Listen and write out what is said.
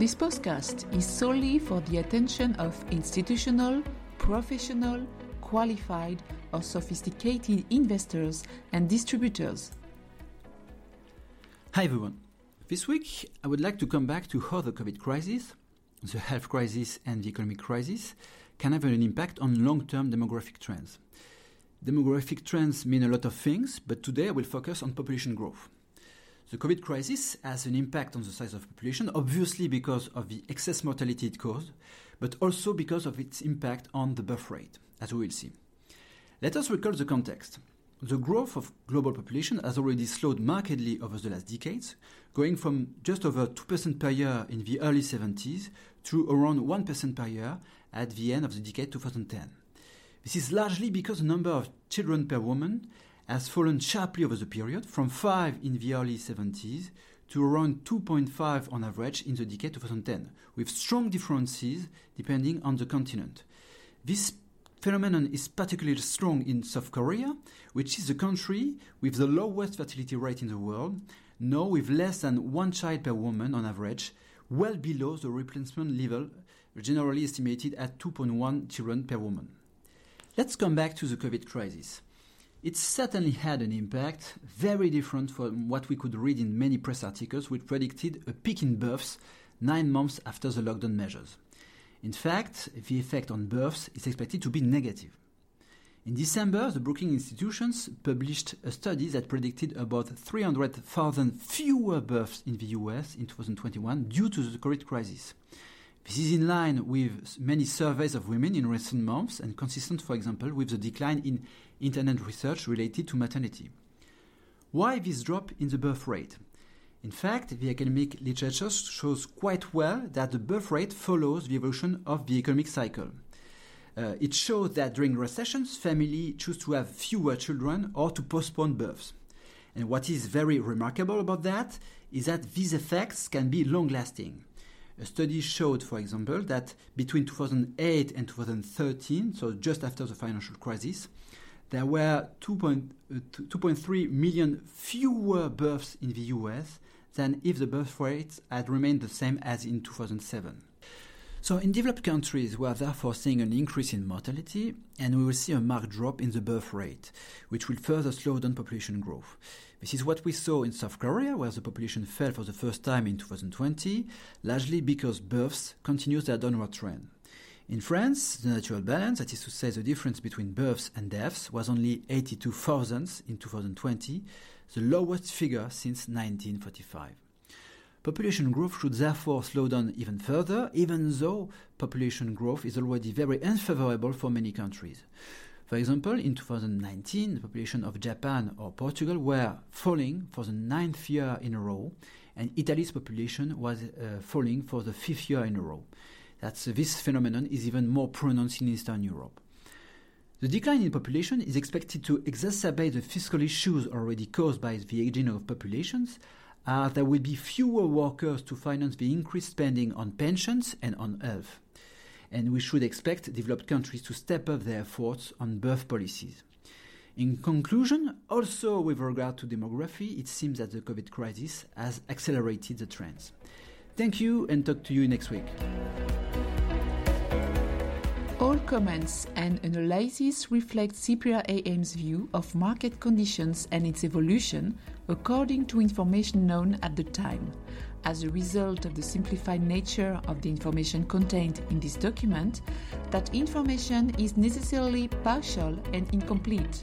This podcast is solely for the attention of institutional, professional, qualified, or sophisticated investors and distributors. Hi everyone. This week I would like to come back to how the COVID crisis, the health crisis, and the economic crisis can have an impact on long term demographic trends. Demographic trends mean a lot of things, but today I will focus on population growth. The COVID crisis has an impact on the size of population, obviously because of the excess mortality it caused, but also because of its impact on the birth rate, as we will see. Let us recall the context. The growth of global population has already slowed markedly over the last decades, going from just over 2% per year in the early 70s to around 1% per year at the end of the decade 2010. This is largely because the number of children per woman has fallen sharply over the period from 5 in the early 70s to around 2.5 on average in the decade 2010, with strong differences depending on the continent. This phenomenon is particularly strong in South Korea, which is the country with the lowest fertility rate in the world, now with less than one child per woman on average, well below the replacement level generally estimated at 2.1 children per woman. Let's come back to the COVID crisis. It certainly had an impact, very different from what we could read in many press articles which predicted a peak in births nine months after the lockdown measures. In fact, the effect on births is expected to be negative. In December, the Brookings Institutions published a study that predicted about 300,000 fewer births in the US in 2021 due to the COVID crisis. This is in line with many surveys of women in recent months and consistent, for example, with the decline in internet research related to maternity. Why this drop in the birth rate? In fact, the academic literature shows quite well that the birth rate follows the evolution of the economic cycle. Uh, it shows that during recessions, families choose to have fewer children or to postpone births. And what is very remarkable about that is that these effects can be long lasting. A study showed, for example, that between 2008 and 2013, so just after the financial crisis, there were 2.3 uh, million fewer births in the US than if the birth rates had remained the same as in 2007. So in developed countries, we are therefore seeing an increase in mortality, and we will see a marked drop in the birth rate, which will further slow down population growth. This is what we saw in South Korea, where the population fell for the first time in 2020, largely because births continued their downward trend. In France, the natural balance, that is to say the difference between births and deaths, was only 82,000 in 2020, the lowest figure since 1945. Population growth should therefore slow down even further, even though population growth is already very unfavorable for many countries. For example, in 2019, the population of Japan or Portugal were falling for the ninth year in a row, and Italy's population was uh, falling for the fifth year in a row. That's, uh, this phenomenon is even more pronounced in Eastern Europe. The decline in population is expected to exacerbate the fiscal issues already caused by the aging of populations, uh, there will be fewer workers to finance the increased spending on pensions and on health. And we should expect developed countries to step up their efforts on birth policies. In conclusion, also with regard to demography, it seems that the COVID crisis has accelerated the trends. Thank you and talk to you next week. All comments and analyses reflect CPR AM's view of market conditions and its evolution according to information known at the time. As a result of the simplified nature of the information contained in this document, that information is necessarily partial and incomplete.